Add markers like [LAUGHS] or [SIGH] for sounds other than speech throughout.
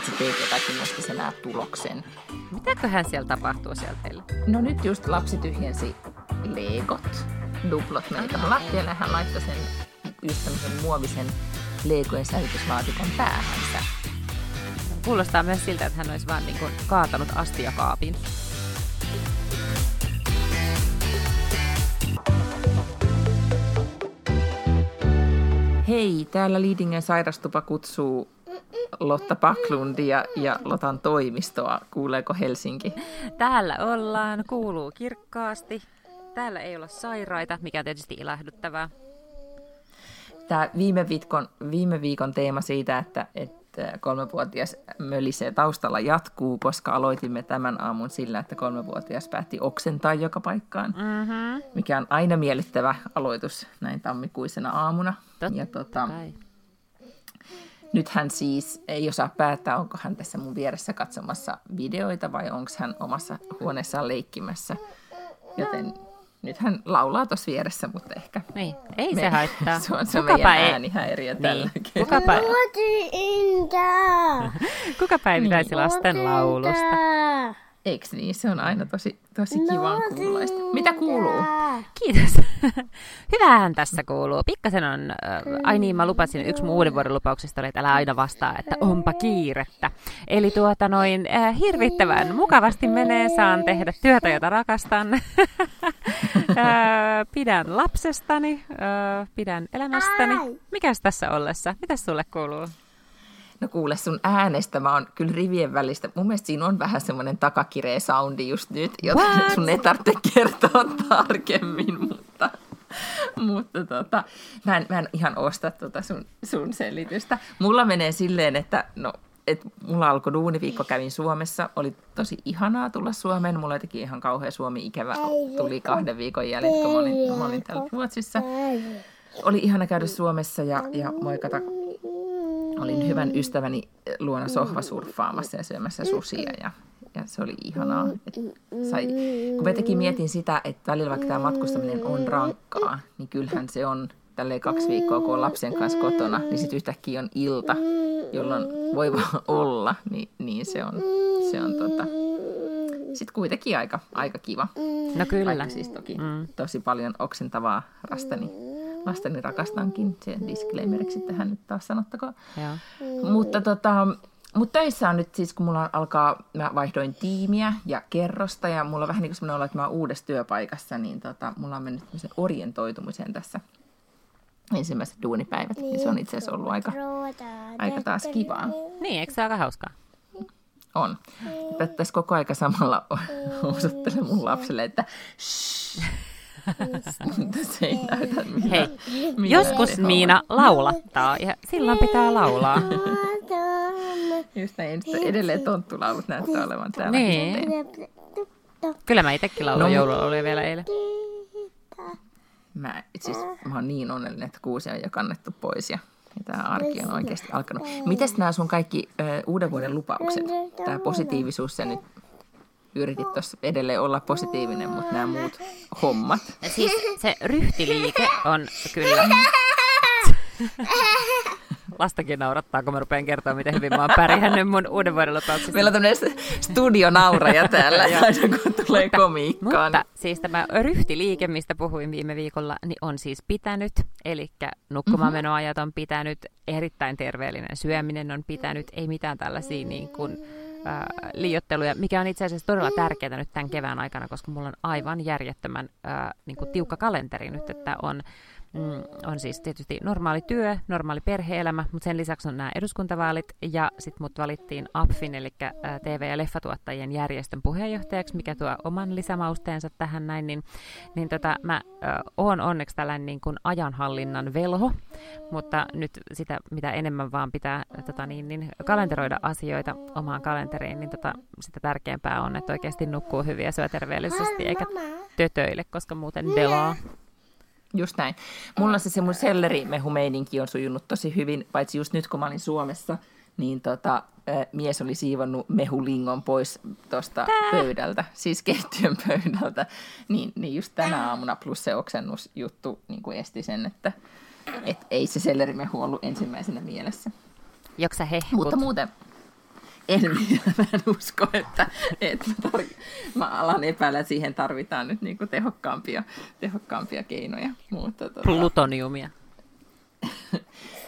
että sä teet jotakin, josta sä näet tuloksen. Mitäköhän siellä tapahtuu siellä teille? No nyt just lapsi tyhjensi legot, duplot meni tuohon lattialle hän laittoi sen just tämmöisen muovisen legojen säilytyslaatikon päähänsä. Kuulostaa myös siltä, että hän olisi vaan niin kuin kaatanut astiakaapin. Hei, täällä Liidingen sairastupa kutsuu Lotta Paklundia ja Lotan toimistoa. Kuuleeko Helsinki? Täällä ollaan, kuuluu kirkkaasti. Täällä ei olla sairaita, mikä on tietysti ilahduttavaa. Tämä viime viikon, viime viikon teema siitä, että, että kolmevuotias mölisee taustalla jatkuu, koska aloitimme tämän aamun sillä, että kolmevuotias päätti oksentaa joka paikkaan, Mm-hmm. mikä on aina miellyttävä aloitus näin tammikuisena aamuna. Totta ja tota, kai. Nyt hän siis ei osaa päättää, onko hän tässä mun vieressä katsomassa videoita vai onko hän omassa huoneessaan leikkimässä. Joten nyt hän laulaa tuossa vieressä, mutta ehkä Niin, ei me, se haittaa. [LAUGHS] se on se Kukapa meidän ei- äänihäiriö Niin. tällä kertaa. Kukapa, [LAUGHS] kukapa ei pitäisi Niin. lasten laulusta. Eikö niin? Se on aina tosi, tosi kivan kuuloista. Mitä kuuluu? Kiitos. [LAUGHS] Hyvähän tässä kuuluu. Pikkasen on, äh, ai niin, mä lupasin, yksi mun uuden vuoden lupauksista oli, että älä aina vastaa, että onpa kiirettä. Eli tuota noin, äh, hirvittävän mukavasti menee, saan tehdä työtä, jota rakastan. [LAUGHS] äh, pidän lapsestani, äh, pidän elämästäni. Mikäs tässä ollessa? Mitäs sulle kuuluu? No kuule, sun äänestä mä oon kyllä rivien välistä. Mun mielestä siinä on vähän semmoinen takakireä soundi just nyt, joten What? sun ei tarvitse kertoa tarkemmin, mutta, mutta tota, mä, en, mä en ihan osta tota sun, sun selitystä. Mulla menee silleen, että no, et mulla alkoi duuniviikko, kävin Suomessa, oli tosi ihanaa tulla Suomeen. Mulla teki ihan kauhea Suomi-ikävä, tuli kahden viikon jälkeen, kun mä olin, mä olin täällä Ruotsissa. Oli ihana käydä Suomessa ja, ja moikata olin hyvän ystäväni luona sohvasurffaamassa ja syömässä susia ja, ja se oli ihanaa. Et sai, kun mä tekin mietin sitä, että välillä vaikka tämä matkustaminen on rankkaa, niin kyllähän se on tälleen kaksi viikkoa, kun on lapsen kanssa kotona, niin sitten yhtäkkiä on ilta, jolloin voi vaan olla, niin, niin se on, se on tota, sitten kuitenkin aika, aika kiva. No kyllä. Vaikka siis toki Mm. tosi paljon oksentavaa rastani, lastani rakastankin. Se disclaimeriksi tähän nyt taas sanottakoon. Joo. Mutta tota, mut töissä on nyt siis, kun mulla alkaa, mä vaihdoin tiimiä ja kerrosta ja mulla on vähän niin kuin semmoinen olo, että mä oon uudessa työpaikassa, niin tota, mulla on mennyt tämmöisen orientoitumiseen tässä ensimmäiset duunipäivät. Ja se on itse asiassa ollut aika, aika taas kivaa. Niin, eikö se aika hauskaa? On. Tässä koko aika samalla [LAUGHS] osoittelen mun lapselle, että shh. Mutta se ei näytä millään, Hei, joskus. Miina laulattaa ja silloin pitää laulaa. Just näin, edelleen tonttulaulut näyttää olevan täällä. Niin. Kyllä mä itsekin lauloin No, mut- joululauluja vielä eilen. Mä, siis, mä oon niin onnellinen, että kuusi on jo kannettu pois ja, ja tämä arki on oikeasti alkanut. Mites nämä sun kaikki ö, uuden vuoden lupaukset? Tämä positiivisuus, sä nyt yritit tuossa edelleen olla positiivinen, mutta nämä muut hommat. Siis se ryhtiliike on kyllä... Lastakin naurattaa, kun mä rupean kertoa, miten hyvin mä oon pärjännyt mun uuden vuoden lupauksessa. Meillä on tämmöinen studionauraja täällä, ja aina kun tulee komiikkaa. Mutta siis tämä ryhtiliike, mistä puhuin viime viikolla, niin on siis pitänyt. Eli nukkumaanmenoajat on pitänyt, erittäin terveellinen syöminen on pitänyt, ei mitään tällaisia niin kuin, äh, liiotteluja, mikä on itse asiassa todella tärkeää nyt tämän kevään aikana, koska mulla on aivan järjettömän äh, niin kuin tiukka kalenteri nyt, että on Mm, on siis tietysti normaali työ, normaali perheelämä, mutta sen lisäksi on nämä eduskuntavaalit ja sitten mut valittiin APFin, eli TV- ja leffatuottajien järjestön puheenjohtajaksi, mikä tuo oman lisämausteensa tähän näin, niin, niin tota, mä ö, oon onneksi tällainen niin kuin ajanhallinnan velho, mutta nyt sitä, mitä enemmän vaan pitää tota, niin, niin, kalenteroida asioita omaan kalenteriin, niin tota, sitä tärkeämpää on, että oikeasti nukkuu hyvin ja syö terveellisesti, eikä tötöille, koska muuten delaa. Just näin. Mulla se semmoinen sellerimehumeininki on sujunut tosi hyvin, paitsi just nyt kun mä olin Suomessa, niin tota, mies oli siivonnut mehulingon pois tuosta pöydältä, siis keittiön pöydältä. Niin, niin just tänä aamuna plus se oksennusjuttu niin kuin esti sen, että et ei se sellerimehu ollut ensimmäisenä mielessä. Joksa hehkut? Mutta muuten, en mä en usko, että, että mä, tar- mä alan epäillä, että siihen tarvitaan nyt niinku tehokkaampia, tehokkaampia keinoja. Mutta, tota... Plutoniumia. [LAUGHS]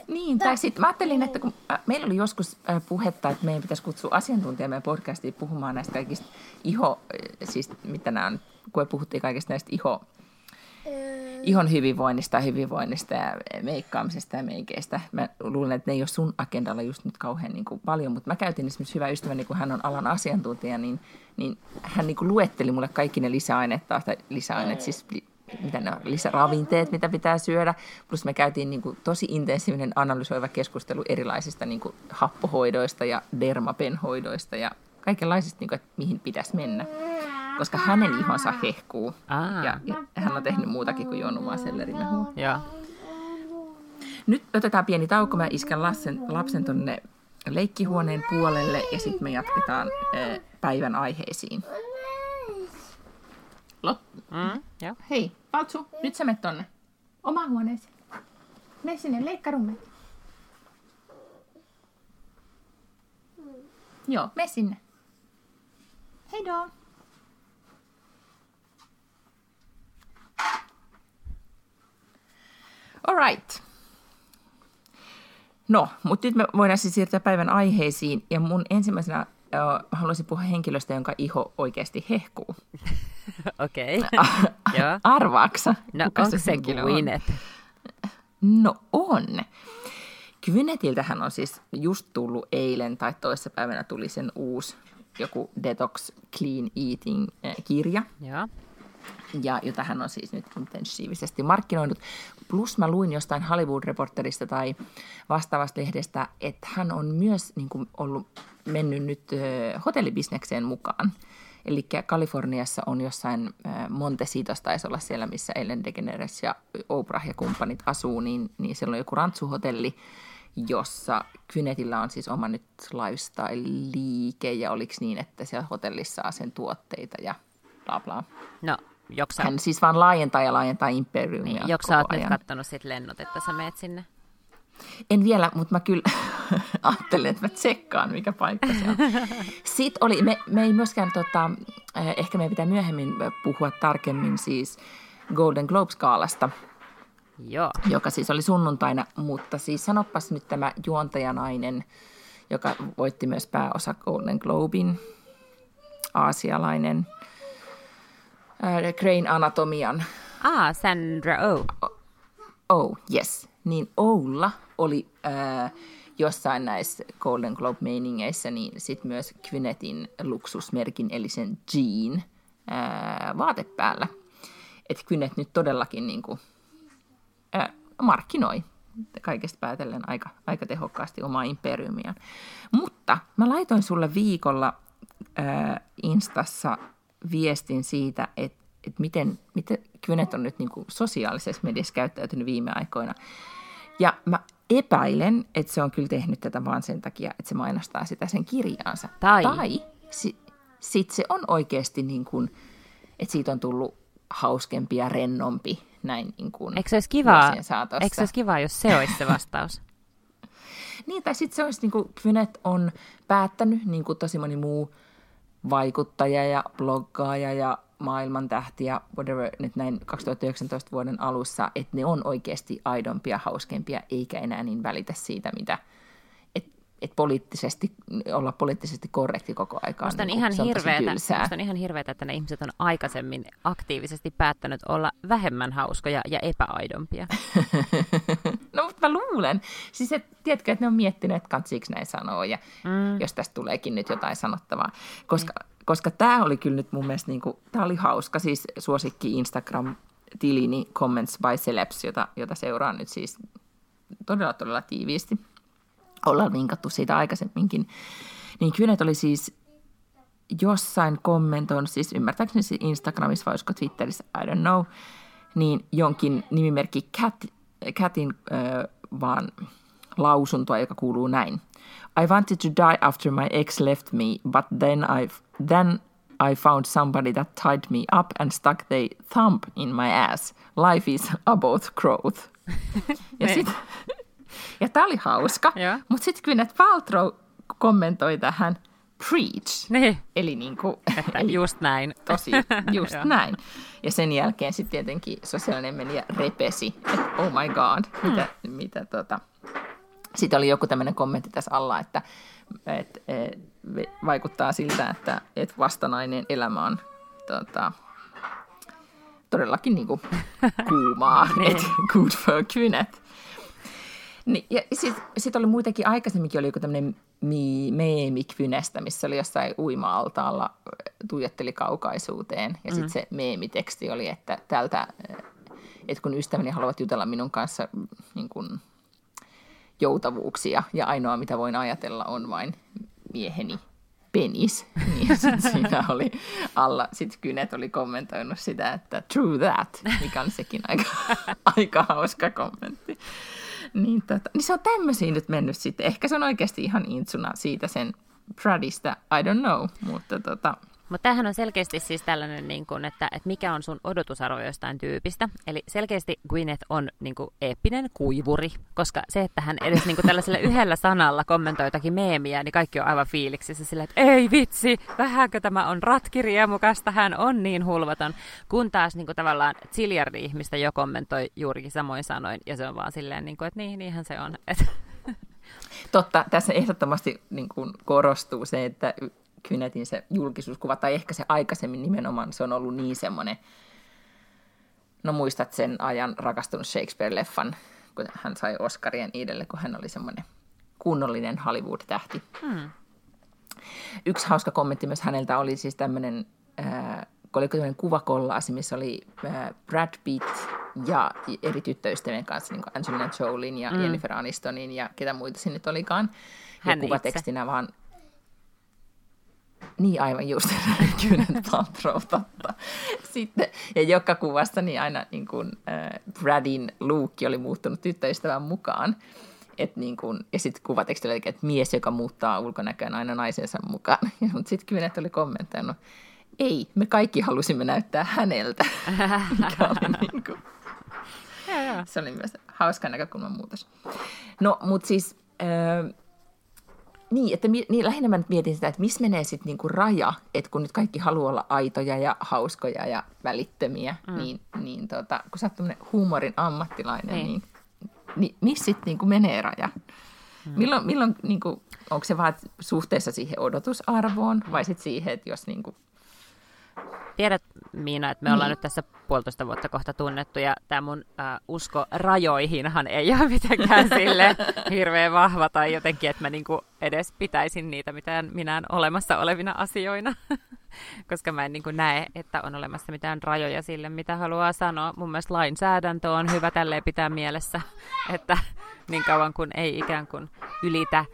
Niin, tai sitten mä ajattelin, että kun äh, meillä oli joskus äh, puhetta, että meidän pitäisi kutsua asiantuntija meidän podcastiin puhumaan näistä kaikista iho, äh, siis mitä nämä on, kun me puhuttiin kaikista näistä iho, ihon hyvinvoinnista ja hyvinvoinnista ja meikkaamisesta ja meikeistä. Mä luulen, että ne ei ole sun agendalla just nyt kauhean niin kuin paljon, mutta mä käytin esimerkiksi hyvä ystäväni, kun hän on alan asiantuntija, niin, niin hän niin kuin luetteli mulle kaikki ne lisäaineet, tai lisäaineet, siis mitä ne on, lisäravinteet, mitä pitää syödä. Plus me käytiin niin kuin tosi intensiivinen analysoiva keskustelu erilaisista niin kuin happohoidoista ja dermapenhoidoista ja kaikenlaisista, niin kuin, että mihin pitäisi mennä. Koska hänen ihonsa hehkuu. Aa. Ja, ja hän on tehnyt muutakin kuin juonut vaan sellerimehua. Joo. Nyt otetaan pieni tauko. Mä iskän lapsen, lapsen tonne leikkihuoneen puolelle ja sitten me jatketaan eh, päivän aiheisiin. Lot, Mm, joo. Hei, Paltsu, nyt sä menet tonne. Oma huoneeseen. Mene sinne leikkarumme. Joo, mene sinne. Hei Doo. Alright. No, mutta nyt me voidaan siis siirtyä päivän aiheisiin. Ja mun ensimmäisenä äh, haluaisin puhua henkilöstä, jonka iho oikeasti hehkuu. [LAUGHS] Okei. [LAUGHS] Joo. Arvaaksa? No kuka onko se henkilö on? Gwyneth? No on. Gwynethiltähän on siis just tullut eilen tai toissapäivänä tuli sen uusi joku Detox Clean Eating eh, kirja, Joo. Ja jota hän on siis nyt intensiivisesti markkinoinut. Plus mä luin jostain Hollywood-reporterista tai vastaavasta lehdestä, että hän on myös niin kuin, ollut mennyt nyt hotellibisnekseen mukaan. Eli Kaliforniassa on jossain ö, Montecitos taisi olla siellä, missä Ellen DeGeneres ja Oprah ja kumppanit asuu, niin, niin siellä on joku rantsuhotelli, jossa Kynetillä on siis oma nyt lifestyle-liike, ja oliko niin, että siellä hotellissa saa sen tuotteita ja bla bla. No, joksa, Hän siis vaan laajentaa ja laajentaa imperiumia niin, joksa oot nyt ajan. kattonut sit lennot, että sä meet sinne? En vielä, mutta mä kyllä [LAUGHS] ajattelen, että mä tsekkaan, mikä paikka se on. [LAUGHS] Sitten oli, me, me ei myöskään, tota, eh, ehkä meidän pitää myöhemmin puhua tarkemmin siis Golden Globes-kaalasta, Joo. joka siis oli sunnuntaina, mutta siis sanoppas nyt tämä juontajanainen, joka voitti myös pääosa Golden Globin, aasialainen, äh, Crane Anatomian Ah, Sandra Oh. Oh, yes. Niin Oulla oli äh, jossain näissä Golden Globe-meiningeissä, niin sitten myös Kvynetin luksusmerkin, eli sen Jean äh, vaate päällä. Että Kvynet nyt todellakin niin kuin, äh, markkinoi kaikesta päätellen aika, aika tehokkaasti omaa imperiumiaan. Mutta mä laitoin sulle viikolla äh, Instassa viestin siitä, että et miten, miten Kvynet on nyt niin kuin sosiaalisessa mediassa käyttäytynyt viime aikoina. Ja mä epäilen, että se on kyllä tehnyt tätä vaan sen takia, että se mainostaa sitä sen kirjaansa. Tai- tai si, sitten se on oikeasti niin kuin, että siitä on tullut hauskempi ja rennompi näin niin kuin Eikö se olisi kivaa, eikö se olisi kivaa, jos se olisi se vastaus? [LAUGHS] [LAUGHS] Niin, tai sitten se olisi, niin kuin Kvynet on päättänyt, niin kuin tosi moni muu vaikuttaja ja bloggaaja ja maailman tähti ja whatever nyt näin 2019 vuoden alussa, että ne on oikeasti aidompia, hauskempia, eikä enää niin välitä siitä, mitä, että et poliittisesti, olla poliittisesti korrekti koko aikaa. Musta on, niin ihan hirveetä, musta on ihan hirveetä, että ne ihmiset on aikaisemmin aktiivisesti päättänyt olla vähemmän hauskoja ja epäaidompia. [LAUGHS] Mä luulen. Siis, et, tiedätkö, että ne on miettinyt, että kantsiiko näin sanoa, ja mm. jos tästä tuleekin nyt jotain sanottavaa. Koska, mm. koska tämä oli kyllä nyt mun mielestä, niin kuin, tämä oli hauska, siis suosikki Instagram-tilini Comments by Celebs, jota, jota seuraan nyt siis todella, todella tiiviisti. Ollaan vinkattu siitä aikaisemminkin. Niin Kynet oli siis jossain kommentoinut, siis ymmärtääkseni siis Instagramissa vai olisiko Twitterissä, I don't know, niin jonkin nimimerkki Cat, Catin äh, vaan lausuntoa, joka kuuluu näin. I wanted to die after my ex left me, but then I, then I found somebody that tied me up and stuck the thumb in my ass. Life is about growth. [LAUGHS] ja sit, ja tämä oli hauska, mutta sitten Gwyneth Paltrow kommentoi tähän preach. Niin. Eli niin kuin, [LAUGHS] että eli just näin. Tosi, [LAUGHS] just näin. Ja sen jälkeen sitten tietenkin sosiaalinen media repesi, että oh my god, mitä, mm. mitä tota. Sitten oli joku tämmöinen kommentti tässä alla, että et, et, vaikuttaa siltä, että et vastanainen elämä on tota, todellakin [LAUGHS] niin kuin kuumaa, että good for kynet. Niin, ja sitten sit oli muitakin, aikaisemminkin oli joku tämmöinen meemi Kvynestä, missä oli jossain uima-altaalla, tuijotteli kaukaisuuteen. Ja sitten mm. se meemiteksti oli, että tältä, että kun ystäväni haluavat jutella minun kanssa niin kuin joutavuuksia ja ainoa mitä voin ajatella on vain mieheni penis. [LAUGHS] Niin sit siinä oli alla, sitten Kynet oli kommentoinut sitä, että true that, mikä on sekin aika, [LAUGHS] aika hauska kommentti. Niin, tota, niin se on tämmöisiä nyt mennyt sitten. Ehkä se on oikeasti ihan intsuna siitä sen Pradista, I don't know, mutta tota, mutta tämähän on selkeästi siis tällainen, niin kun, että, että mikä on sun odotusarvo jostain tyypistä. Eli selkeästi Gwyneth on niin kuin, eeppinen kuivuri, koska se, että hän edes niin kuin, tällaisella [LAUGHS] yhdellä sanalla kommentoi jotakin meemiä, niin kaikki on aivan fiiliksissä sillä, että ei vitsi, vähänkö tämä on ratkiriemukasta, hän on niin hulvaton. Kun taas niin kuin, tavallaan ziljardi ihmistä jo kommentoi juurikin samoin sanoin, ja se on vaan silleen, niin kuin, että niin, niinhän se on. [LAUGHS] Totta, tässä ehdottomasti niin kuin korostuu se, että Kynetin se julkisuuskuva, tai ehkä se aikaisemmin nimenomaan, se on ollut niin semmoinen, no muistat sen ajan rakastunut Shakespeare-leffan, kun hän sai Oscarien idelle, kun hän oli semmoinen kunnollinen Hollywood-tähti. Hmm. Yksi hauska kommentti myös häneltä oli siis tämmöinen, äh, kun oli tämmöinen kuvakollaasi, missä oli äh, Brad Pitt ja eri tyttöystävien kanssa, niin kuin Angelina Jolien ja mm. Jennifer Anistonin ja ketä muita sinne nyt olikaan. Hän ja kuvatekstinä itse. vaan niin aivan just, Gwyneth Paltrow, totta. Sitten, ja joka kuvasta niin aina niin kuin, äh, Bradin luukki oli muuttunut tyttöystävän mukaan. Et niin kun, ja sitten kuvateksti oli, että mies, joka muuttaa ulkonäköön aina naisensa mukaan. [LAUGHS] Mutta sitten Gwyneth oli kommentoinut, ei, me kaikki halusimme näyttää häneltä. [LAUGHS] Mikä oli [LAUGHS] niin kuin, se oli myös hauska näkökulman muutos. No, mutta siis... Äh, niin, että niin, lähinnä mä nyt mietin sitä, että missä menee sitten niinku raja, että kun nyt kaikki haluaa olla aitoja ja hauskoja ja välittömiä, mm. niin, niin tota, kun sä oot huumorin ammattilainen, niin, niin, niin missä sitten niinku menee raja? Mm. Milloin, milloin niinku, onko se vaan suhteessa siihen odotusarvoon vai sitten siihen, että jos niinku Tiedät, Miina, että me ollaan nyt tässä puolitoista vuotta kohta tunnettu, ja tämä mun äh, usko rajoihinhan ei ole mitenkään [LAUGHS] sille hirveän vahva, tai jotenkin, että mä niinku edes pitäisin niitä mitään minään olemassa olevina asioina, [LAUGHS] koska mä en niinku näe, että on olemassa mitään rajoja sille, mitä haluaa sanoa. Mun mielestä lainsäädäntö on hyvä tälleen pitää mielessä, että niin kauan kun ei ikään kuin ylitä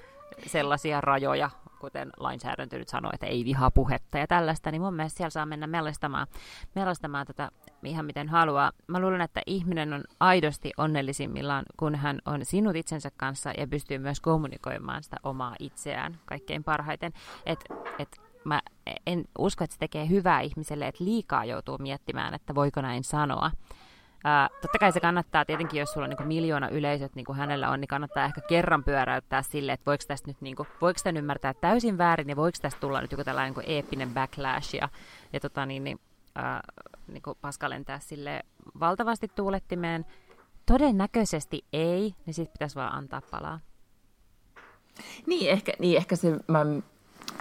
sellaisia rajoja, kuten lainsäädäntö nyt sanoo, että ei vihapuhetta ja tällaista, niin mun mielestä siellä saa mennä mellistamaan, mellistamaan tätä ihan miten haluaa. Mä luulen, että ihminen on aidosti onnellisimmillaan, kun hän on sinut itsensä kanssa ja pystyy myös kommunikoimaan sitä omaa itseään kaikkein parhaiten. Et, et mä en usko, että se tekee hyvää ihmiselle, että liikaa joutuu miettimään, että voiko näin sanoa. Ää, totta kai se kannattaa tietenkin, jos sulla on niin miljoona yleisöt, niin kuin hänellä on, niin kannattaa ehkä kerran pyöräyttää sille, että voiko tästä nyt niin kuin, voiko tämän ymmärtää täysin väärin ja voiko tästä tulla nyt joku tällainen niin eeppinen backlash ja, ja tota, niin, niin, ää, niin kuin paska lentää sille valtavasti tuulettimeen. Todennäköisesti ei, niin sitten pitäisi vaan antaa palaa. Niin, ehkä, niin ehkä se, mä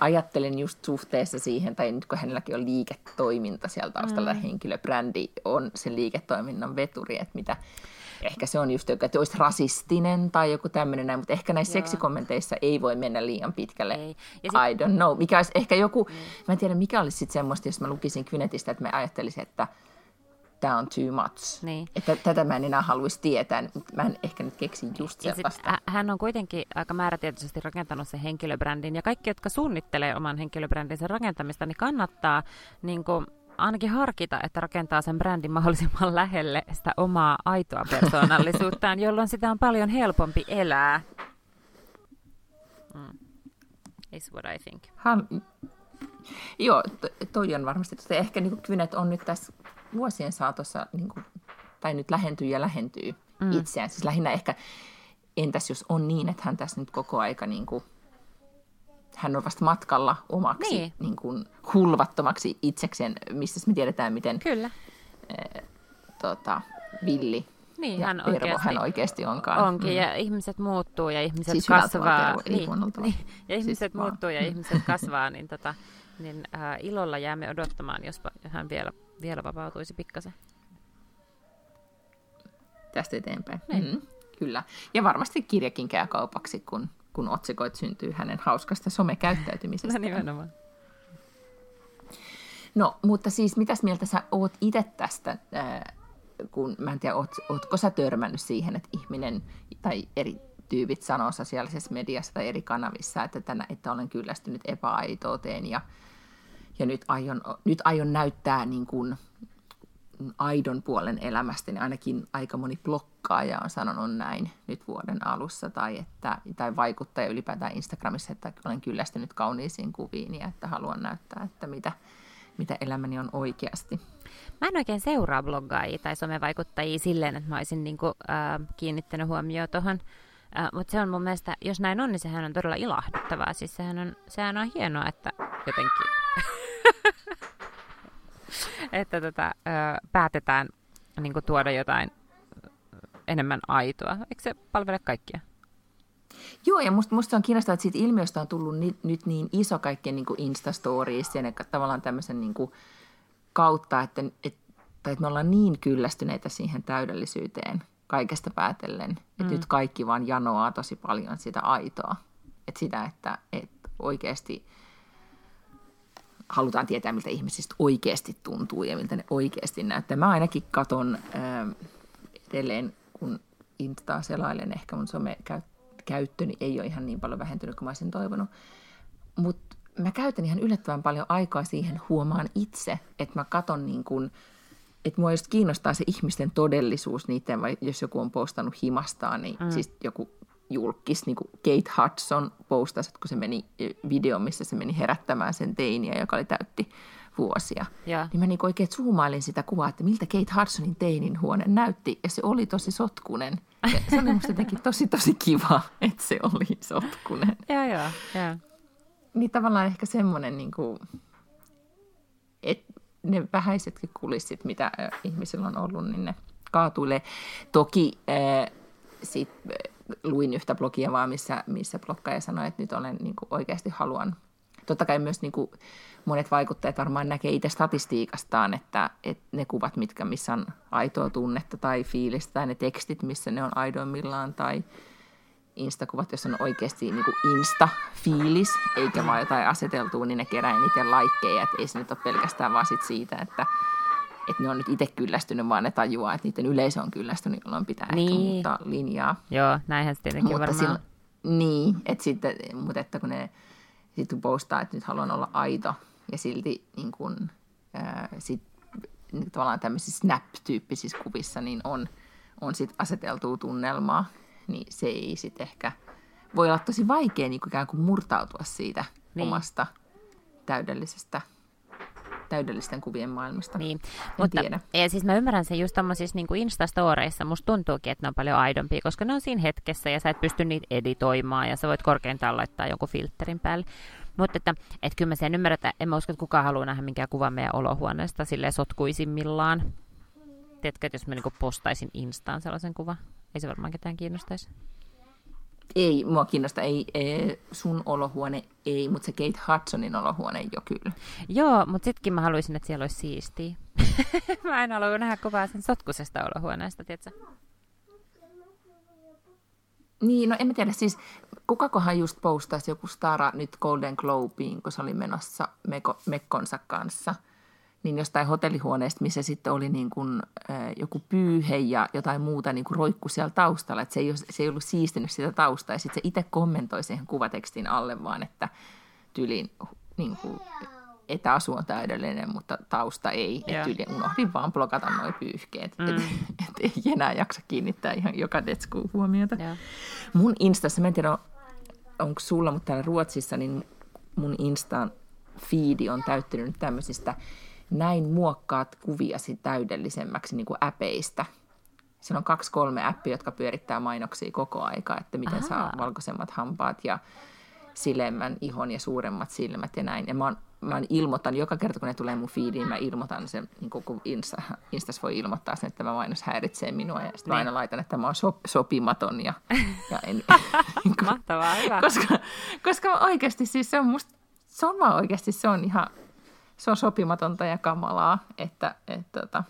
ajattelen just suhteessa siihen, tai nyt kun hänelläkin on liiketoiminta siellä taustalla, mm. henkilöbrändi on sen liiketoiminnan veturi, että mitä, ehkä se on just, että olisi rasistinen tai joku tämmöinen näin, mutta ehkä näissä Joo. seksikommenteissa ei voi mennä liian pitkälle. Ei. Ja sit... I don't know. Mikä olisi ehkä joku, mm. mä en tiedä mikä olisi sitten semmoista, jos mä lukisin Kynetistä, että mä ajattelisin, että tämä on too much. Niin. Että tätä mä en enää haluaisi tietää, mä en ehkä nyt keksi just sellaista. Sit, hän on kuitenkin aika määrätietoisesti rakentanut sen henkilöbrändin, ja kaikki, jotka suunnittelee oman henkilöbrändinsä rakentamista, niin kannattaa niin kuin, ainakin harkita, että rakentaa sen brändin mahdollisimman lähelle sitä omaa aitoa persoonallisuuttaan, [LAUGHS] jolloin sitä on paljon helpompi elää. Mm. Is what I think. Han... Joo, to, toi on varmasti. Ehkä niin Kynet on nyt tässä vuosien saatossa, niin kuin, tai nyt lähentyy ja lähentyy mm. itseään. Siis lähinnä ehkä, entäs jos on niin, että hän tässä nyt koko aika niin kuin, hän on vasta matkalla omaksi Niin. niin. Niin kuin hulvattomaksi itsekseen, missä me tiedetään, miten Kyllä. tota, villi Niin, ja hän tervo oikeasti hän oikeasti onkaan. Onkin, ja ihmiset muuttuu ja ihmiset Siis kasvaa. tavalla. niin, ja ihmiset Siis vaan. muuttuu ja [LAUGHS] ihmiset kasvaa, niin, tota, niin äh, ilolla jäämme odottamaan, jospa hän vielä, vielä vapautuisi pikkasen. tästä eteenpäin. Niin. Mm, kyllä. Ja varmasti kirjakin käy kaupaksi, kun, kun otsikoit syntyy hänen hauskasta somekäyttäytymisestä. No nimenomaan. No, mutta siis mitäs mieltä sä oot itse tästä, ää, kun mä en tiedä, oot, ootko sä törmännyt siihen, että ihminen tai eri tyypit sanoo sosiaalisessa mediassa tai eri kanavissa, että, tänä, että olen kyllästynyt epäaitouteen ja, ja nyt, aion, nyt aion näyttää niin kuin aidon puolen elämästä, niin ainakin aika moni blokkaaja on sanonut näin nyt vuoden alussa, tai, että, tai vaikuttaja ylipäätään Instagramissa, että olen kyllästynyt kauniisiin kuviin ja että haluan näyttää, että mitä, mitä elämäni on oikeasti. Mä en oikein seuraa bloggaajia tai somevaikuttajia silleen, että mä olisin niinku, äh, kiinnittänyt huomioon tuohon. Äh, Mutta se on mun mielestä, jos näin on, niin sehän on todella ilahduttavaa. Siis sehän on, sehän on hienoa, että jotenkin [LAUGHS] että tota, äh, päätetään niinku, tuoda jotain enemmän aitoa. Eikö se palvele kaikkia? Joo, ja musta, musta se on kiinnostavaa, että siitä ilmiöstä on tullut nyt, nyt niin iso kaikkien niin kuin Insta-stories ja ne, tavallaan tämmöisen niin kuin kautta, että, että, tai että me ollaan niin kyllästyneitä siihen täydellisyyteen kaikesta päätellen, että Mm. nyt kaikki vaan janoaa tosi paljon sitä aitoa. Että sitä, että, että oikeasti halutaan tietää, miltä ihmisistä oikeasti tuntuu ja miltä ne oikeasti näyttää. Mä ainakin katon ää, edelleen, kun Instaa selailen, ehkä mun somekäyttöni ei ole ihan niin paljon vähentynyt kuin mä olisin toivonut. Mutta mä käytän ihan yllättävän paljon aikaa siihen, huomaan itse, että mä katon niin kuin, että mua just kiinnostaa se ihmisten todellisuus niiden, vai jos joku on postannut himastaan, niin mm. siis joku julkis, niin kuin Kate Hudson postasi, kun se meni eh, video, missä se meni herättämään sen teiniä, joka oli täytti vuosia. Joo. Niin mä niin oikein zoomailin sitä kuvaa, että miltä Kate Hudsonin teinin huone näytti, ja se oli tosi sotkunen. Ja se oli musta jotenkin tosi tosi kiva, että se oli sotkunen. Joo, joo. joo. Niin tavallaan ehkä semmoinen, niin kuin, että ne vähäisetkin kulissit, mitä ihmisillä on ollut, niin ne kaatuilee. Toki äh, sit, äh, luin yhtä blogia vaan, missä, missä blokkaaja sanoi, että nyt olen niin kuin, oikeasti haluan. Totta kai myös niin kuin, monet vaikuttajat varmaan näkee itse statistiikastaan, että, että ne kuvat, mitkä missä on aitoa tunnetta tai fiilistä, tai ne tekstit, missä ne on aidoimmillaan, tai Insta-kuvat, jos on oikeasti niin kuin Insta-fiilis, eikä vaan jotain aseteltua, niin ne kerää eniten laikkeja. Että ei se nyt ole pelkästään vaan sit siitä, että, että ne on nyt itse kyllästynyt, vaan ne tajuaa, että niiden yleisö on kyllästynyt, jolloin pitää Niin. ehkä muuttaa linjaa. Joo, näinhän se tietenkin Mutta varmaan. silloin, niin, että sitten, mutta että kun ne sitten postaa, että nyt haluan olla aito ja silti niin kun, ää, sit, niin tavallaan tämmöisissä snap-tyyppisissä kuvissa niin on, on sit aseteltua tunnelmaa, niin se ei sitten ehkä, voi olla tosi vaikea niin kuin ikään kuin murtautua siitä niin. omasta täydellisestä, täydellisten kuvien maailmasta. Niin, En mutta tiedä. ja siis mä ymmärrän sen just tommosissa niin Instastoreissa, musta tuntuukin, että ne on paljon aidompia, koska ne on siinä hetkessä ja sä et pysty niitä editoimaan ja sä voit korkeintaan laittaa jonkun filterin päälle. Mutta että, että kyllä mä sen ymmärrän, että en mä usko, että kukaan haluaa nähdä minkään kuvan meidän olohuoneesta silleen sotkuisimmillaan. Tiedätkö, että jos mä niinku postaisin Instaan sellaisen kuvan, ei se varmaan ketään kiinnostaisi. Ei, mua kiinnostaa, ei, ei, sun olohuone ei, mutta se Kate Hudsonin olohuone jo kyllä. Joo, mutta sittenkin mä haluaisin, että siellä olisi siistiä. [LAUGHS] mä en halua nähdä kuvaa sen sotkusesta olohuoneesta, tiedätkö? Niin, no en mä tiedä, siis kukakohan just postasi joku stara nyt Golden Globeen, kun se oli menossa Meko, Mekkonsa kanssa, niin jostain hotellihuoneesta, missä sitten oli niin kuin, äh, joku pyyhe ja jotain muuta niin kuin roikku siellä taustalla, että se ei, se ei ollut siistinyt sitä taustaa, ja sitten se itse kommentoi siihen kuvatekstin alle vaan, että tyyliin niin kuin, etäasu on täydellinen, mutta tausta ei. Joo. Et tyyliin unohdin vaan blokata nuo pyyhkeet, mm. että [LAUGHS] et ei enää jaksa kiinnittää ihan joka detskuun huomiota. Joo. Mun Instassa, mä en tiedä onko sulla, mutta täällä Ruotsissa, niin mun Instan feedi on täyttynyt nyt tämmöisistä näin muokkaat kuviasi täydellisemmäksi niin kuin äpeistä. Siinä on kaksi kolme appia, jotka pyörittää mainoksia koko aika, että miten saa Ahaa. valkoisemmat hampaat ja silemmän ihon ja suuremmat silmät ja näin. Ja mä, oon, mä ilmoitan, joka kerta kun ne tulee mun feediin, mä ilmoitan sen, niin kun Insta, Instas voi ilmoittaa sen, että tämä mainos häiritsee minua. Ja sitten mä aina laitan, että mä oon so, sopimaton. Ja, ja en, niin [LAUGHS] kuin, Mahtavaa, hyvä. [LAUGHS] Koska, koska oikeasti siis se on musta, se on vaan oikeasti, se on ihan, se on sopimatonta ja kamalaa, että, että, että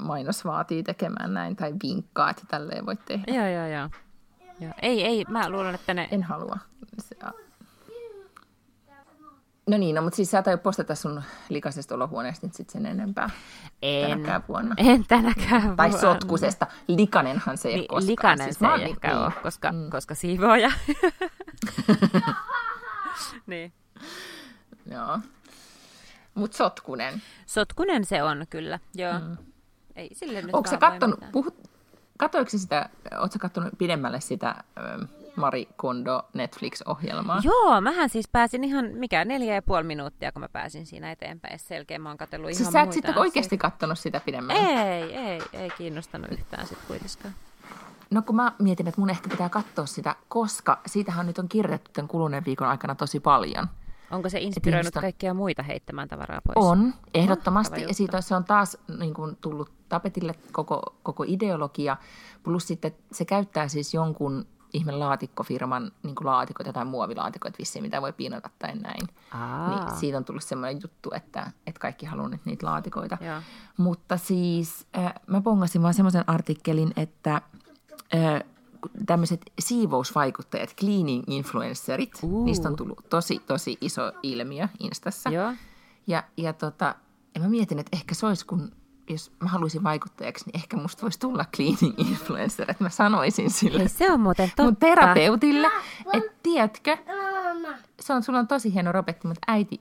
mainos vaatii tekemään näin tai vinkkaa, että tälleen voi tehdä. Joo, joo, joo. joo. Ei, ei, mä luulen, että ne... En halua. No niin, no, mutta siis sä et postata sun likaisesta olohuoneesta nyt sitten sen enempää en, tänäkään vuonna. En tänäkään vuonna. Tai sotkusesta. Likanenhan se ei Li- koskaan. Likanen siis se ei ehkä niin, ole, koska, mm. koska siivooja. [LAUGHS] niin. Joo. Mutta sotkunen. Sotkunen se on kyllä, joo. Mm. Ei sille nyt Onko se kattonut, puhut, katoiko sitä, ootko kattonut pidemmälle sitä ähm, Mari Kondo Netflix-ohjelmaa? Joo, mähän siis pääsin ihan, mikä, neljä ja puoli minuuttia, kun mä pääsin siinä eteenpäin. Selkeä mä oon katsellut siis ihan sä et sitten oikeasti kattonut sitä pidemmälle? Ei, ei, ei kiinnostanut yhtään sitten kuitenkaan. No kun mä mietin, että mun ehkä pitää katsoa sitä, koska siitähän nyt on kirjoitettu tämän kuluneen viikon aikana tosi paljon – Onko se inspiroinut ihmistä... kaikkia muita heittämään tavaraa pois? On, ehdottomasti. Ja siitä se on taas niin kuin, tullut tapetille koko, koko ideologia. Plus sitten se käyttää siis jonkun ihme laatikkofirman niin kuin laatikoita tai muovilaatikoita vissiin, mitä voi piinata tai näin. Niin siitä on tullut semmoinen juttu, että, että kaikki haluaa nyt niitä laatikoita. Joo. Mutta siis äh, mä pongasin vaan semmoisen artikkelin, että tämmöiset siivousvaikuttajat, cleaning influencerit, uh. niistä on tullut tosi, tosi iso ilmiö Instassa. Joo. Ja, ja tota, ja mä mietin, että ehkä se olisi, kun jos mä haluaisin vaikuttajaksi, niin ehkä musta voisi tulla cleaning influencer, että mä sanoisin sille Ei, se on muuten totta. mun terapeutille, että tiedätkö, se on, sulla on tosi hieno robetti, mutta äiti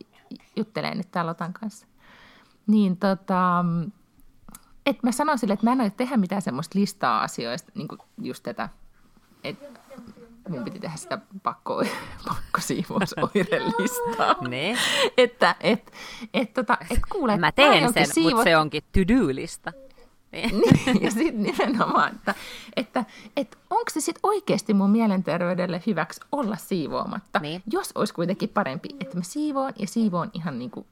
juttelee nyt täällä Otan kanssa. Niin tota, että mä sanoin sille, että mä en ole tehdä mitään semmoista listaa asioista, niin kuin just tätä et mun piti tehdä sitä pakko, [LAUGHS] pakkosiivousoirelistaa. [LAUGHS] ne. että et, et, tota, et kuule, Mä teen sen, siivot... mutta se onkin to-do-lista. [LAUGHS] niin, ja sitten nimenomaan, että, että, että onko se sitten oikeasti mun mielenterveydelle hyväksi olla siivoamatta, niin. jos olisi kuitenkin parempi, että mä siivoon ja siivoon ihan niin kuin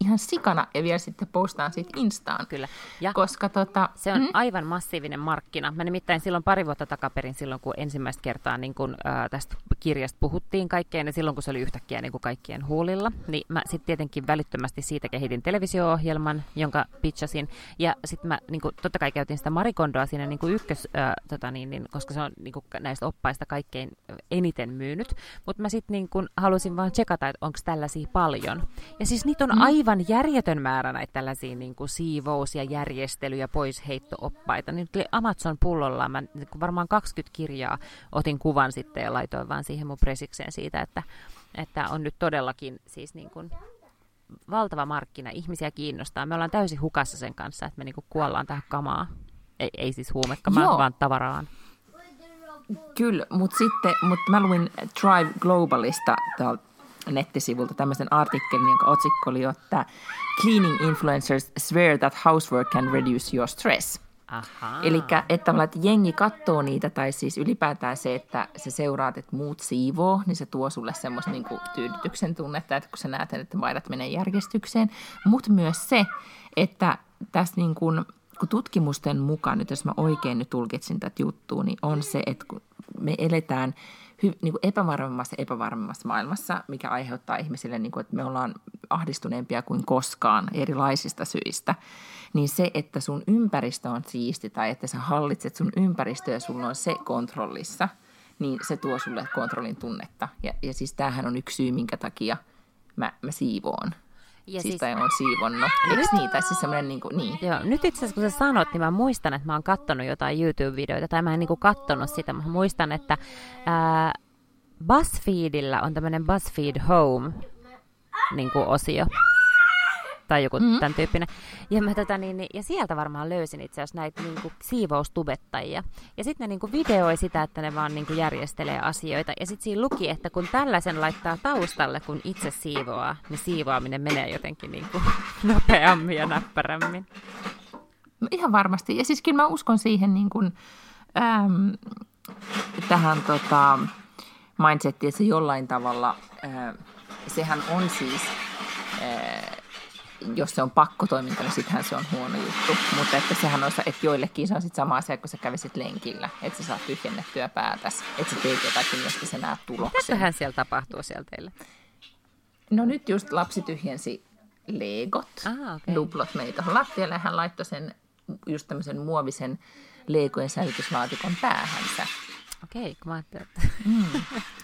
ihan sikana ja vielä sitten postaan siitä Instaan. Kyllä. Ja koska tota, se on mm? aivan massiivinen markkina. Mä nimittäin silloin pari vuotta takaperin, silloin kun ensimmäistä kertaa niin kun, ää, tästä kirjasta puhuttiin kaikkeen, ja silloin kun se oli yhtäkkiä niin kuin kaikkien huulilla, niin mä sitten tietenkin välittömästi siitä kehitin televisio-ohjelman, jonka pitchasin, ja sitten mä niin kuin, totta kai käytin sitä Marikondoa siinä niin kuin ykkös, ää, tota niin, niin, koska se on niin kuin, näistä oppaista kaikkein eniten myynyt, mutta mä sitten niin halusin vaan tsekata, että onko tällaisia paljon. Ja siis niitä on mm. aivan aivan järjetön määrä näitä tällaisia niin kuin siivous- ja järjestely- ja poisheitto-oppaita. Nyt Amazon pullolla mä niin varmaan 20 kirjaa otin kuvan sitten ja laitoin vaan siihen mun presikseen siitä, että, että on nyt todellakin siis niin kuin valtava markkina, ihmisiä kiinnostaa. Me ollaan täysin hukassa sen kanssa, että me niin kuin kuollaan tähän kamaa. Ei, ei siis huumekamaa, Joo. vaan tavaraan. Kyllä, mutta sitten, mutta mä luin Drive Globalista täältä nettisivulta tämmöisen artikkelin, jonka otsikko oli, että Cleaning influencers swear that housework can reduce your stress. Eli että, että jengi katsoo niitä, tai siis ylipäätään se, että se seuraat, että muut siivoo, niin se tuo sulle semmoista niin tyydytyksen tunnetta, että kun sä näet, että maidat menee järjestykseen. Mutta myös se, että tässä niin kuin, kun tutkimusten mukaan, nyt jos mä oikein nyt tulkitsin tätä juttua, niin on se, että kun me eletään – hy, niin kuin epävarmemmassa epävarmemmassa maailmassa, mikä aiheuttaa ihmisille, niin kuin, että me ollaan ahdistuneempia kuin koskaan erilaisista syistä, niin se, että sun ympäristö on siisti tai että sä hallitset sun ympäristöä ja sulla on se kontrollissa, niin se tuo sulle kontrollin tunnetta. Ja, ja siis tämähän on yksi syy, minkä takia mä, mä siivoon. Ja siis, siis on siivonnut. Eikö niitä? Siis semmoinen niin kuin, niin. Joo, nyt itse asiassa kun sä sanot, niin mä muistan, että mä oon kattonut jotain YouTube-videoita, tai mä en niin kuin kattonut sitä, mä muistan, että ää, BuzzFeedillä on tämmöinen BuzzFeed Home niin kuin osio tai joku mm-hmm. tämän tyyppinen. Ja, mä, tota, niin, niin, ja sieltä varmaan löysin itse asiassa näitä niin kuin, siivoustubettajia. Ja sitten ne niin kuin, videoi sitä, että ne vaan niin kuin, järjestelee asioita. Ja sitten siinä luki, että kun tällaisen laittaa taustalle, kun itse siivoaa, niin siivoaminen menee jotenkin niin kuin, [LAUGHS] nopeammin ja näppärämmin. No, ihan varmasti. Ja siis kyllä mä uskon siihen, niin kuin, äm, tähän tota, mindsettiin, että se jollain tavalla, ää, sehän on siis, ää, jos se on pakkotoiminta, niin sittenhän se on huono juttu. Mutta että sehän on, että joillekin se on sit sama asia, kun sä kävisit lenkillä, että sä saat tyhjennettyä päätäs, että sä teet jotakin, josta sä näet tuloksen. Mitäköhän siellä tapahtuu siellä teille? No nyt just lapsi tyhjensi legot, Ah, okei. duplot meni tuohon lattialle ja hän laittoi sen just tämmöisen muovisen legojen säilytyslaatikon päähänsä. Okei, kun mä ajattelin, että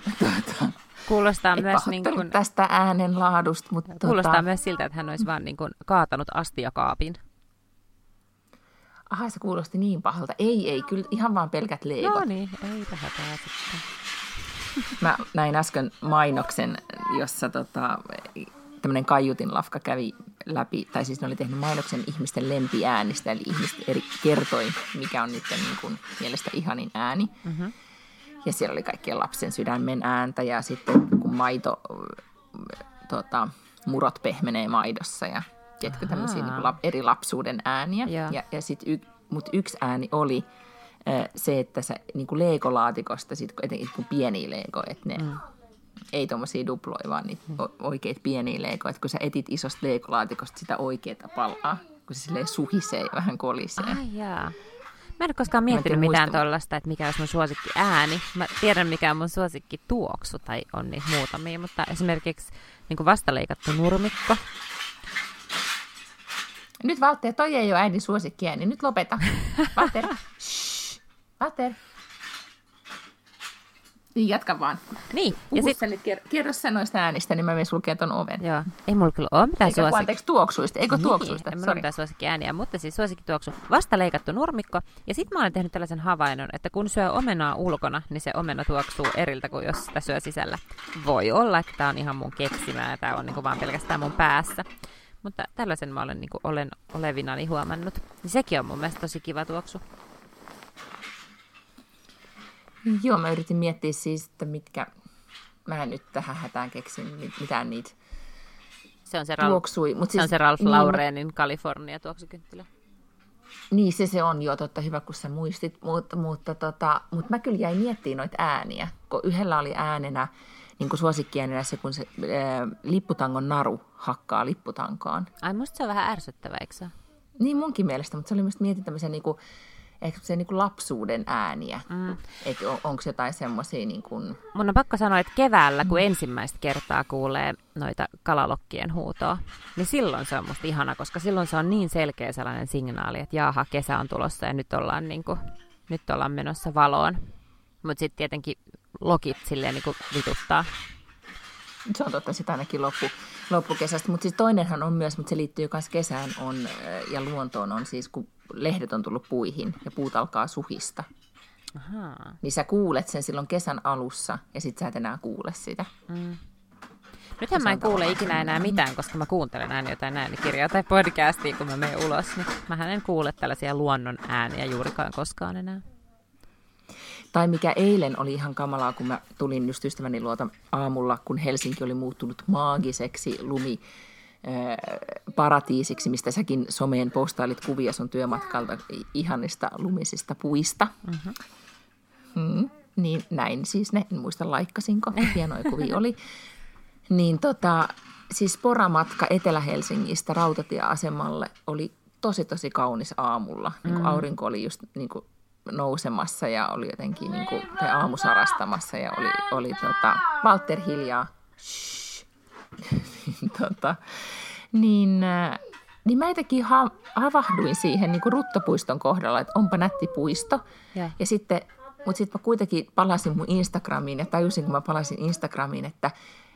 [LAUGHS] Tuota, kuulostaa et myös, niin kuin, tästä äänenlaadusta, mutta kuulostaa tuota, myös siltä, että hän olisi vaan niin kuin kaatanut astiakaapin. aha, se kuulosti niin pahalta. Ei, ei, kyllä ihan vaan pelkät legot. No niin, ei tähän sitten. Mä näin äsken mainoksen, jossa tota, tämmöinen kaiutin lafka kävi läpi, tai siis ne oli tehnyt mainoksen ihmisten lempiäänistä, eli ihmiset eri kertoi, mikä on niiden niin kuin, mielestä ihanin ääni. Mm-hmm. Ja siellä oli kaikkien lapsen sydämen ääntä ja sitten kun maito, tota, murot pehmenee maidossa ja tiedätkö, tämmöisiä niin kuin eri lapsuuden ääniä. Joo. Ja, ja sit y, mut yksi ääni oli äh, se, että sä niin kuin leegolaatikosta, sit, kun- etenkin kun pieniä leego, että ne mm. ei tuommoisia duploja, vaan niitä Mm. oikeita pieniä leegoja. Että kun sä etit isosta leegolaatikosta sitä oikeaa palaa, kun se silleen suhisee ja vähän kolisee. Ai jaa. Mä en ole koskaan miettinyt mitään tuollaista, että mikä olisi mun suosikki ääni. Mä tiedän, mikä on mun suosikki tuoksu, tai on niitä muutamia, mutta esimerkiksi niin kuin vastaleikattu nurmikko. Nyt Valter, toi ei ole äidin suosikkiääni. Nyt lopeta. [LAUGHS] Valter. Shh. Niin, jatka vaan. Niin, ja sit, sä nyt, kerro, sä noista äänistä, niin mä menen sulkemaan ton oven. joo, ei mulla kyllä ole mitään Eikä suosikki. anteeksi tuoksuista, eikö tuoksuista? Niin, en mulla mitään suosikkiääniä, mutta siis suosikkituoksu. Vasta leikattu nurmikko. Ja sitten mä olen tehnyt tällaisen havainnon, että kun syö omenaa ulkona, niin se omena tuoksuu eriltä kuin jos sitä syö sisällä. Voi olla, että tämä on ihan mun keksimää ja tämä on niinku vaan pelkästään mun päässä. Mutta tällaisen mä olen, niinku, olen olevinani huomannut. Niin sekin on mun mielestä tosi kiva tuoksu. [LAUGHS] Joo, mä yritin miettiä siis, että mitkä... Mä en nyt tähän hätään keksin mit- mitään niitä Se on se, Ralf, tuoksui. Mut se, on se Ralph niin, Laureenin California tuoksukynttilä. Niin, se se on jo totta, hyvä kun sä muistit, mutta, mutta, tota, mutta mä kyllä jäin miettimään noita ääniä, kun yhdellä oli äänenä, niin kuin suosikkiäänenä se, kun se ää, lipputangon naru hakkaa lipputankoon. Ai musta se on vähän ärsyttävä, eikö se? Niin munkin mielestä, mutta se oli myös mietin tämmöisen niin kuin, ehkä se niin kuin lapsuuden ääniä. Mm. Eikö, on, onko jotain semmoisia niin kuin, Mun on pakko sanoa, että keväällä, kun ensimmäistä kertaa kuulee noita kalalokkien huutoa, niin silloin se on musta ihana, koska silloin se on niin selkeä sellainen signaali, että jaaha, kesä on tulossa ja nyt ollaan, niin kuin, nyt ollaan menossa valoon. Mutta sitten tietenkin lokit silleen niin kuin vituttaa. Se on totta sitä ainakin loppu, loppukesästä. Mutta siis toinenhan on myös, mutta se liittyy myös kesään on, ää, ja luontoon on siis, kun lehdet on tullut puihin ja puut alkaa suhista. Ahaa. niin sä kuulet sen silloin kesän alussa ja sit sä et enää kuule sitä. Nythän mä en kuule ikinä enää mitään, koska mä kuuntelen aina jotain äänikirjaa tai podcastia, kun mä menen ulos. Niin mähän en kuule tällaisia luonnon ääniä juurikaan koskaan enää. Tai mikä eilen oli ihan kamalaa, kun mä tulin just ystäväni luota aamulla, kun Helsinki oli muuttunut maagiseksi lumi ää, paratiisiksi, mistä säkin someen postailit kuvia sun työmatkalta ihanista lumisista puista. Mm-hmm. Mm, niin näin siis ne, en muista laikkasinko, [LAUGHS] hienoja kuvia oli. Niin tota, siis poramatka Etelä-Helsingistä rautatieasemalle oli tosi tosi kaunis aamulla. Niin kuin aurinko oli just niin kuin nousemassa ja oli jotenkin niin kuin, tai aamusarastamassa ja oli, oli tota, Walter hiljaa. Shh. [LAUGHS] tota, niin, äh, niin mä jotenkin ha- havahduin siihen niin kuin Ruttopuiston kohdalla, että onpa nätti puisto. Joo. Ja sitten, mutta sitten mä kuitenkin palasin mun Instagramiin ja tajusin, kun mä palasin Instagramiin, että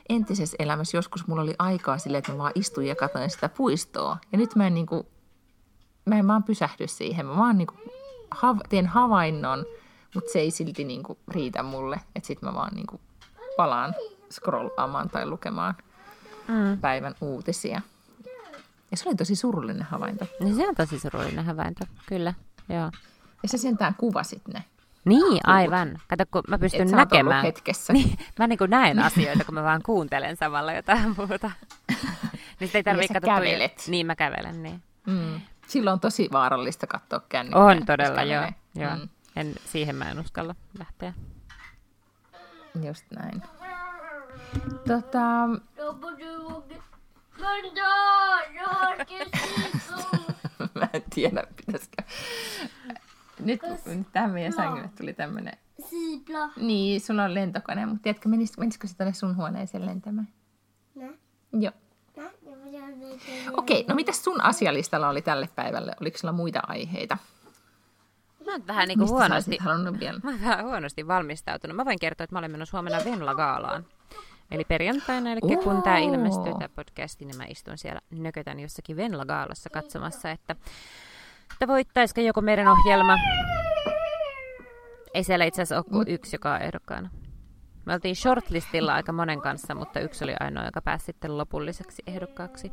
entisessä elämässä joskus mulla oli aikaa silleen, että mä vaan istuin ja katsoin sitä puistoa. Ja nyt mä en, niin kuin, mä en vaan pysähdy siihen. Mä vaan niin kuin, hav- teen havainnon, mutta se ei silti niin kuin, riitä mulle. Että sitten mä vaan niin kuin, palaan scrollaamaan tai lukemaan Mm. päivän uutisia. Ja se oli tosi surullinen havainto. Niin se on tosi surullinen havainto, kyllä. Joo. Ja sä sentään kuvasit ne. Niin, aivan. Kato, kun mä pystyn Et näkemään. hetkessä. Niin, mä niin kuin näen asioita, kun mä vaan kuuntelen samalla jotain muuta. [LAUGHS] niin sitä ei tarvitse katsoa. kävelet. Niin, mä kävelen, niin. Mm. Silloin on tosi vaarallista katsoa kännykkää. On todella, joo. joo. Mm. En, siihen mä en uskalla lähteä. Just näin. Tota, [LAUGHS] mä en tiedä, pitäisikö. Nyt, nyt tähän meidän sängylle tuli tämmönen. Sipla. Niin, sulla on lentokone, mutta tiedätkö, menis, menisikö se tänne sun huoneeseen lentämään? Joo. Okei, no mitäs sun asialistalla oli tälle päivälle? Oliko sulla muita aiheita? Mä oon vähän niin kuin Mistä sä huonosti, vielä? mä oon vähän huonosti valmistautunut. Mä voin kertoa, että mä olen menossa huomenna Venla-gaalaan. Eli perjantaina, eli kun tämä ilmestyy tämä podcasti, niin mä istun siellä nökötän jossakin Venla-gaalassa katsomassa, että, että voittaisiko joku meidän ohjelma. Ei siellä itse asiassa ole kuin yksi, joka on ehdokkaana. Me oltiin shortlistilla aika monen kanssa, mutta yksi oli ainoa, joka pääsi sitten lopulliseksi ehdokkaaksi.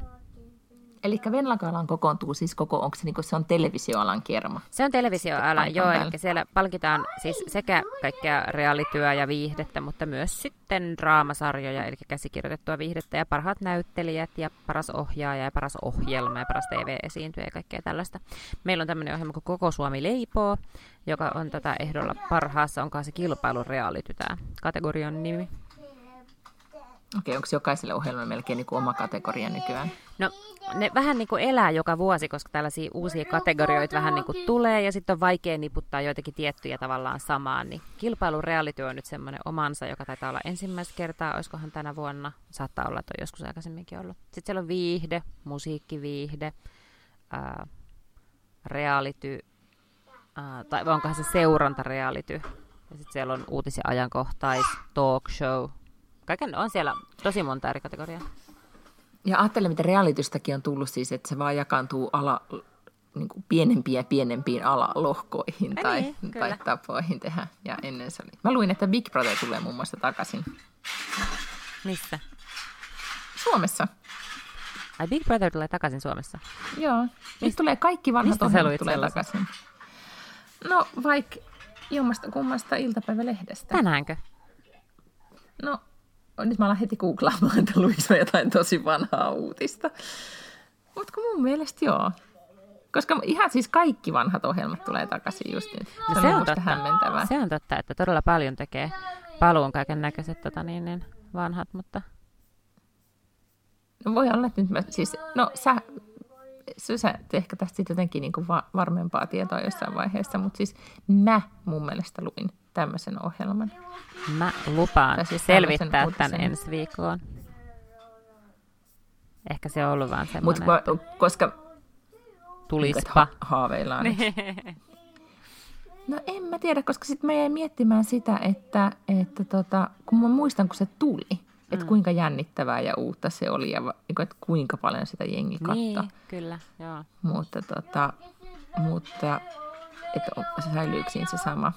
Eli Venlakaalaan kokoontuu siis koko, onko se, niinku, se on televisioalan kerma? Se on televisioala, paikan joo, eli siellä palkitaan siis sekä kaikkea reaalityöä ja viihdettä, mutta myös sitten draamasarjoja, eli käsikirjoitettua viihdettä ja parhaat näyttelijät ja paras ohjaaja ja paras ohjelma ja paras TV-esiintyjä ja kaikkea tällaista. Meillä on tämmöinen ohjelma kuin Koko Suomi leipoo, joka on tätä ehdolla parhaassa, onkaan se kilpailu reality tämä kategorian nimi. Okei, onko jokaiselle ohjelmalle melkein niinku oma kategoria nykyään? No, ne vähän niin kuin elää joka vuosi, koska tällaisia uusia kategorioita vähän niin kuin tulee, ja sitten on vaikea niputtaa joitakin tiettyjä tavallaan samaan. Niin kilpailu reality on nyt semmoinen omansa, joka taitaa olla ensimmäistä kertaa, olisikohan tänä vuonna. Saattaa olla, että on joskus aikaisemminkin ollut. Sitten siellä on viihde, musiikkiviihde, ää, reality, ää, tai onkohan se seuranta reality. Ja sitten siellä on uutis- ja ajankohtais, talk show. Kaiken on siellä tosi monta eri kategoriaa. Ja ajattelen, mitä realitystäkin on tullut siis, että se vaan jakaantuu ala, niin kuin pienempiin ja pienempiin alalohkoihin Ai tai, niin, tai kyllä. tapoihin tehdä. Ja ennen se oli. Mä luin, että Big Brother tulee muun muassa takaisin Missä? Suomessa. Ai Big Brother tulee takaisin Suomessa. Joo. Nyt tulee kaikki vanhat mistä ohjelmat tulee sellaisen? takaisin. No vaikka jommasta kummasta iltapäivälehdestä. Tänäänkö? No, nyt mä alan heti googlaamaan, että luinko mä jotain tosi vanhaa uutista. Mutta mun mielestä joo. Koska ihan siis kaikki vanhat ohjelmat tulee takaisin just nyt. Se, No on, se on musta totta. hämmentävää. Se on totta, että todella paljon tekee paluun kaiken näköiset tota, niin, niin, vanhat, mutta No voi olla, että nyt mä siis, no sä, sä, ehkä tästä jotenkin niin kuin va- varmempaa tietoa jossain vaiheessa, mutta siis mä mun mielestä luin tämmöisen ohjelman. mä lupaan Tai siis selvittää tämän ensi viikkoon. Ehkä se on ollut vaan Mutta semmoinen, koska että tulispa. ha- haaveillaan nyt. [LAUGHS] No en mä tiedä, koska sitten mä jäin miettimään sitä, että, että tota, kun mä muistan, kun se tuli, että kuinka jännittävää ja uutta se oli ja niinku, että kuinka paljon sitä jengi katsoi. niin, kyllä, joo. Mutta, tota, mutta että säilyykö siinä se sama.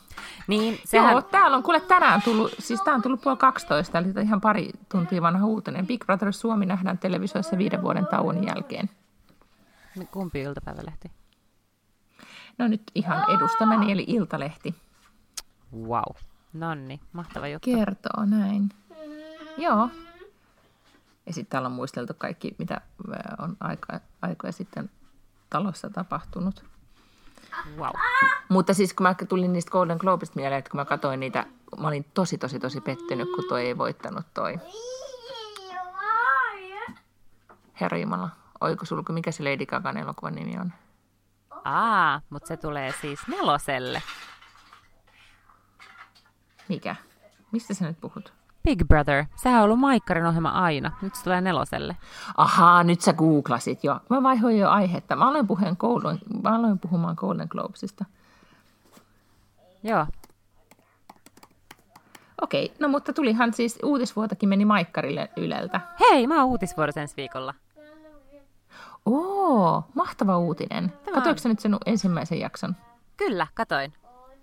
Niin, Sehän... Joo, täällä on kuule tänään tullut, siis tää on tullut puoli 12, eli ihan pari tuntia vanha uutinen. Big Brother Suomi nähdään televisiossa viiden vuoden tauon jälkeen. kumpi iltapäivälehti? No nyt ihan edustamani, eli Iltalehti. Wow. Nonni, mahtava juttu. Kertoo näin. Joo. Ja sitten täällä on muisteltu kaikki, mitä on aika, aikoja sitten talossa tapahtunut. Wow. Mutta siis kun mä tulin niistä Golden Globesta mieleen, että kun mä katsoin niitä, mä olin tosi, tosi, tosi pettynyt, kun toi ei voittanut toi Herra Jumala. Oikosulku, mikä se Lady Gagan elokuvan nimi on? Aa, mutta se tulee siis neloselle. Mikä? Mistä sä nyt puhut? Big Brother. Sehän on ollut Maikkarin ohjelma aina. Nyt se tulee neloselle. Ahaa, nyt sä googlasit jo. Mä vaihoin jo aihetta. Mä aloin, puheen Golden, mä aloin puhumaan Golden Globesista. Joo. Okei, no mutta tulihan siis uutisvuotakin meni Maikkarille Yleltä. Hei, mä oon uutisvuorossa ensi viikolla. Oo, mahtava uutinen. Tämä Katoiko on. nyt sen ensimmäisen jakson? Kyllä, katoin.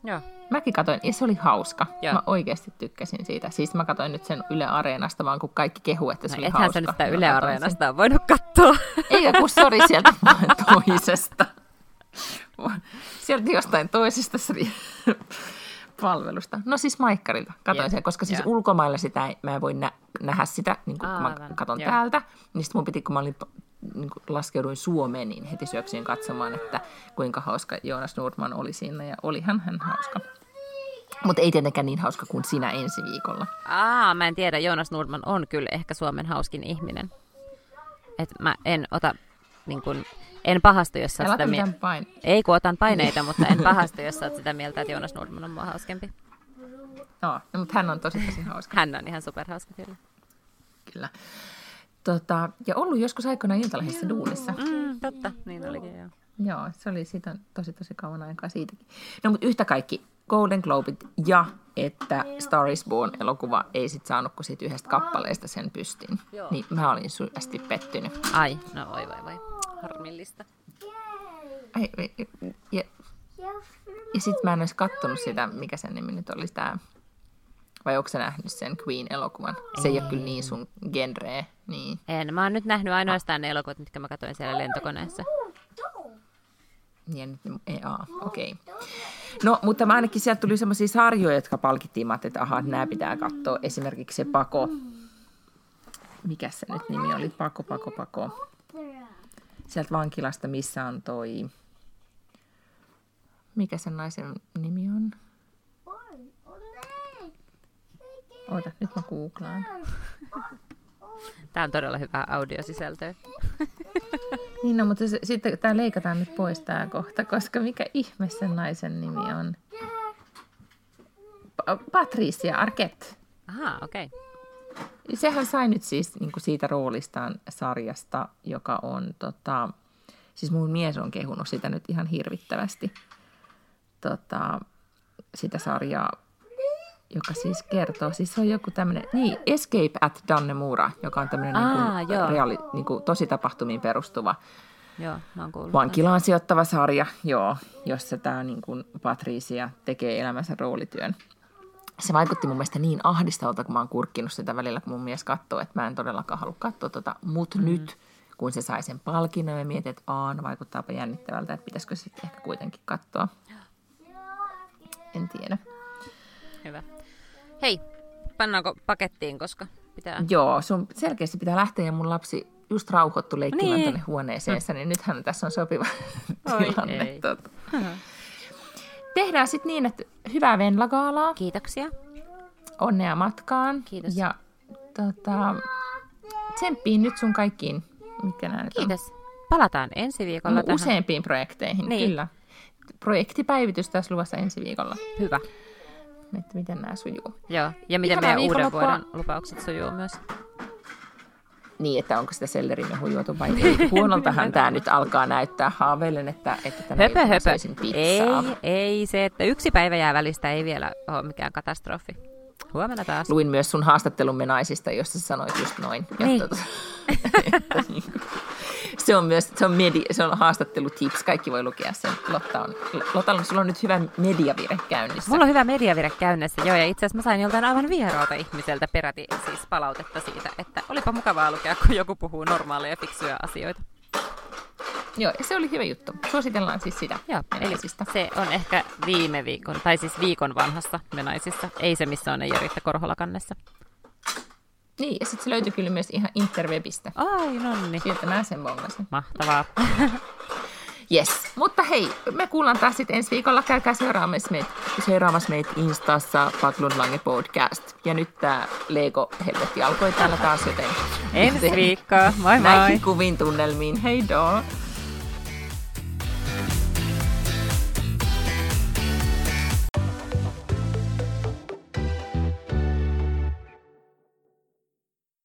Joo. Mäkin katoin, ja se oli hauska. Joo. Mä oikeasti tykkäsin siitä. Siis mä katoin nyt sen Yle Areenasta, vaan kun kaikki kehu, että se No, oli ethän hauska. sä nyt sitä Mä Yle Areenasta on voinut katsoa. Eikä kun sori sieltä [LAUGHS] toisesta. Sieltä jostain toisesta [LAUGHS] palvelusta. No siis Maikkarilta katoin Jep, sen, koska siis joo. ulkomailla sitä ei, mä en voi nä- nähdä sitä, niin kun mä Aivan, katon joo. täältä. Niin sit mun piti, kun mä olin niin kuin laskeuduin Suomeen, niin heti syöksyin katsomaan, että kuinka hauska Joonas Nordman oli siinä, ja olihan hän hauska. Mutta ei tietenkään niin hauska kuin sinä ensi viikolla. Aa, mä en tiedä. Joonas Nordman on kyllä ehkä Suomen hauskin ihminen. Et mä en ota, niin kun, en pahastu, jos Älä sitä mieltä. pain. Ei, kun otan paineita, mutta en pahastu, jos oot sitä mieltä, että Joonas Nordman on mua hauskempi. No, no, mutta hän on tosi tosi hauska, Hän on ihan superhauska kyllä. kyllä. Tota, ja ollut joskus aikoinaan Iltalehdessä duunissa. Mm, totta, niin olikin joo. Joo, se oli siitä tosi tosi kauan aikaa siitäkin. No mutta yhtä kaikki Golden Globet ja että Star is Born-elokuva ei sit saanut kuin siitä yhdestä kappaleesta sen pystin. Joo. Niin mä olin syvästi pettynyt. Ai, no voi voi voi. Harmillista. Ai, ja, ja, ja sitten mä en edes kattonut sitä, mikä sen nimi nyt oli tämä. Vai onko sä nähnyt sen Queen-elokuvan? Se ei ole kyllä niin sun genreä. Niin. En, mä oon nyt nähnyt ainoastaan ne elokuvat, mitkä mä katsoin siellä lentokoneessa. Ja nyt, aa, okei. Okay. No, mutta mä ainakin sieltä tuli semmoisia sarjoja, jotka palkittiin. Mä että ahaa, nämä pitää katsoa. Esimerkiksi se Pako. Mikä se nyt nimi oli? Pako, Pako, Pako. Sieltä vankilasta, missä on toi... Mikä sen naisen nimi on? Oota, nyt mä googlaan. Tää on todella hyvää audiosisältöä. Niin, no, mutta se, sitten tämä leikataan nyt pois tämä kohta, koska mikä ihme sen naisen nimi on? Pa- Patricia Arquette. Aha, okei. Okay. Sehän sai nyt siis niin kuin siitä roolistaan sarjasta, joka on, tota, siis mun mies on kehunut sitä nyt ihan hirvittävästi, tota, sitä sarjaa, joka siis kertoo, siis se on joku tämmöinen, niin, Escape at Dannemura, joka on tämmöinen Aa, niin kuin, reaali, niin kuin, tositapahtumiin perustuva Joo, mä oon vankilaan sijoittava sarja, joo, jossa tämä niin kuin Patricia tekee elämänsä roolityön. Se vaikutti mun mielestä niin ahdistavalta, kun mä oon kurkkinut sitä välillä, kun mun mies katsoo, että mä en todellakaan halua katsoa tota. Mutta mm. nyt, kun se sai sen palkinnon, mä mietin, että aa, no vaikuttaapa jännittävältä, että pitäisikö sitten ehkä kuitenkin katsoa. En tiedä. Hyvä. Hei, pannaanko pakettiin, koska pitää... Joo, sun selkeästi pitää lähteä ja mun lapsi just rauhoittu leikkimään Niin. niin. tuonne huoneeseensa, niin nythän tässä on sopiva [LAUGHS] Oi tilanne. ei. Tota. Tehdään sitten niin, että hyvää Venlagaalaa, Kiitoksia. onnea matkaan. Kiitos. Ja tota, tsemppiin nyt sun kaikkiin, mitkä nämä nyt on. Kiitos. Palataan ensi viikolla tähän. Useampiin projekteihin, Niin. kyllä. Projektipäivitys tässä luvassa ensi viikolla, Hyvä. Että miten nämä sujuu. Joo, ja miten Ihanaa meidän uuden vuoden lupaukset sujuu myös. Niin, että onko sitä sellerimehu juotu vai ei. [LAUGHS] Huonoltahan tämä nyt alkaa näyttää. Haaveilen, että, että tänä Höpö, höpö. pizzaa. Ei, ei se, että yksi päivä jää välistä ei vielä ole mikään katastrofi. Huomenna taas. Luin myös sun haastattelumme naisista, jossa sä sanoit just noin. Ja Niin. tota, [LAUGHS] [LAUGHS] että niin kuin- se on myös se on, medi, se on haastattelutips. Kaikki voi lukea sen. Lotta on, Lotta, sulla on nyt hyvä mediavire käynnissä. Mulla on hyvä mediavire käynnissä, joo, ja itse asiassa mä sain joltain aivan vieraalta ihmiseltä peräti siis palautetta siitä, että olipa mukavaa lukea, kun joku puhuu normaaleja fiksuja asioita. Joo, ja se oli hyvä juttu. Suositellaan siis sitä. Joo, eli naisista. se on ehkä viime viikon, tai siis viikon vanhassa me naisissa, ei se missä on ei Riitta Korhola kannessa. Niin, ja sitten se löytyy kyllä myös ihan interwebistä. Ai, nonni. Sieltä mä sen bongasin. Mahtavaa. [LAUGHS] Yes. Mutta hei, me kuullaan taas sitten ensi viikolla. Käykää seuraamassa meitä, seuraamassa meitä Instassa Paklun Lange Podcast. Ja nyt tää Lego helvetti alkoi täällä taas, joten Ensi viikkoa. Moi moi. näihin kuvin tunnelmiin. Hei do!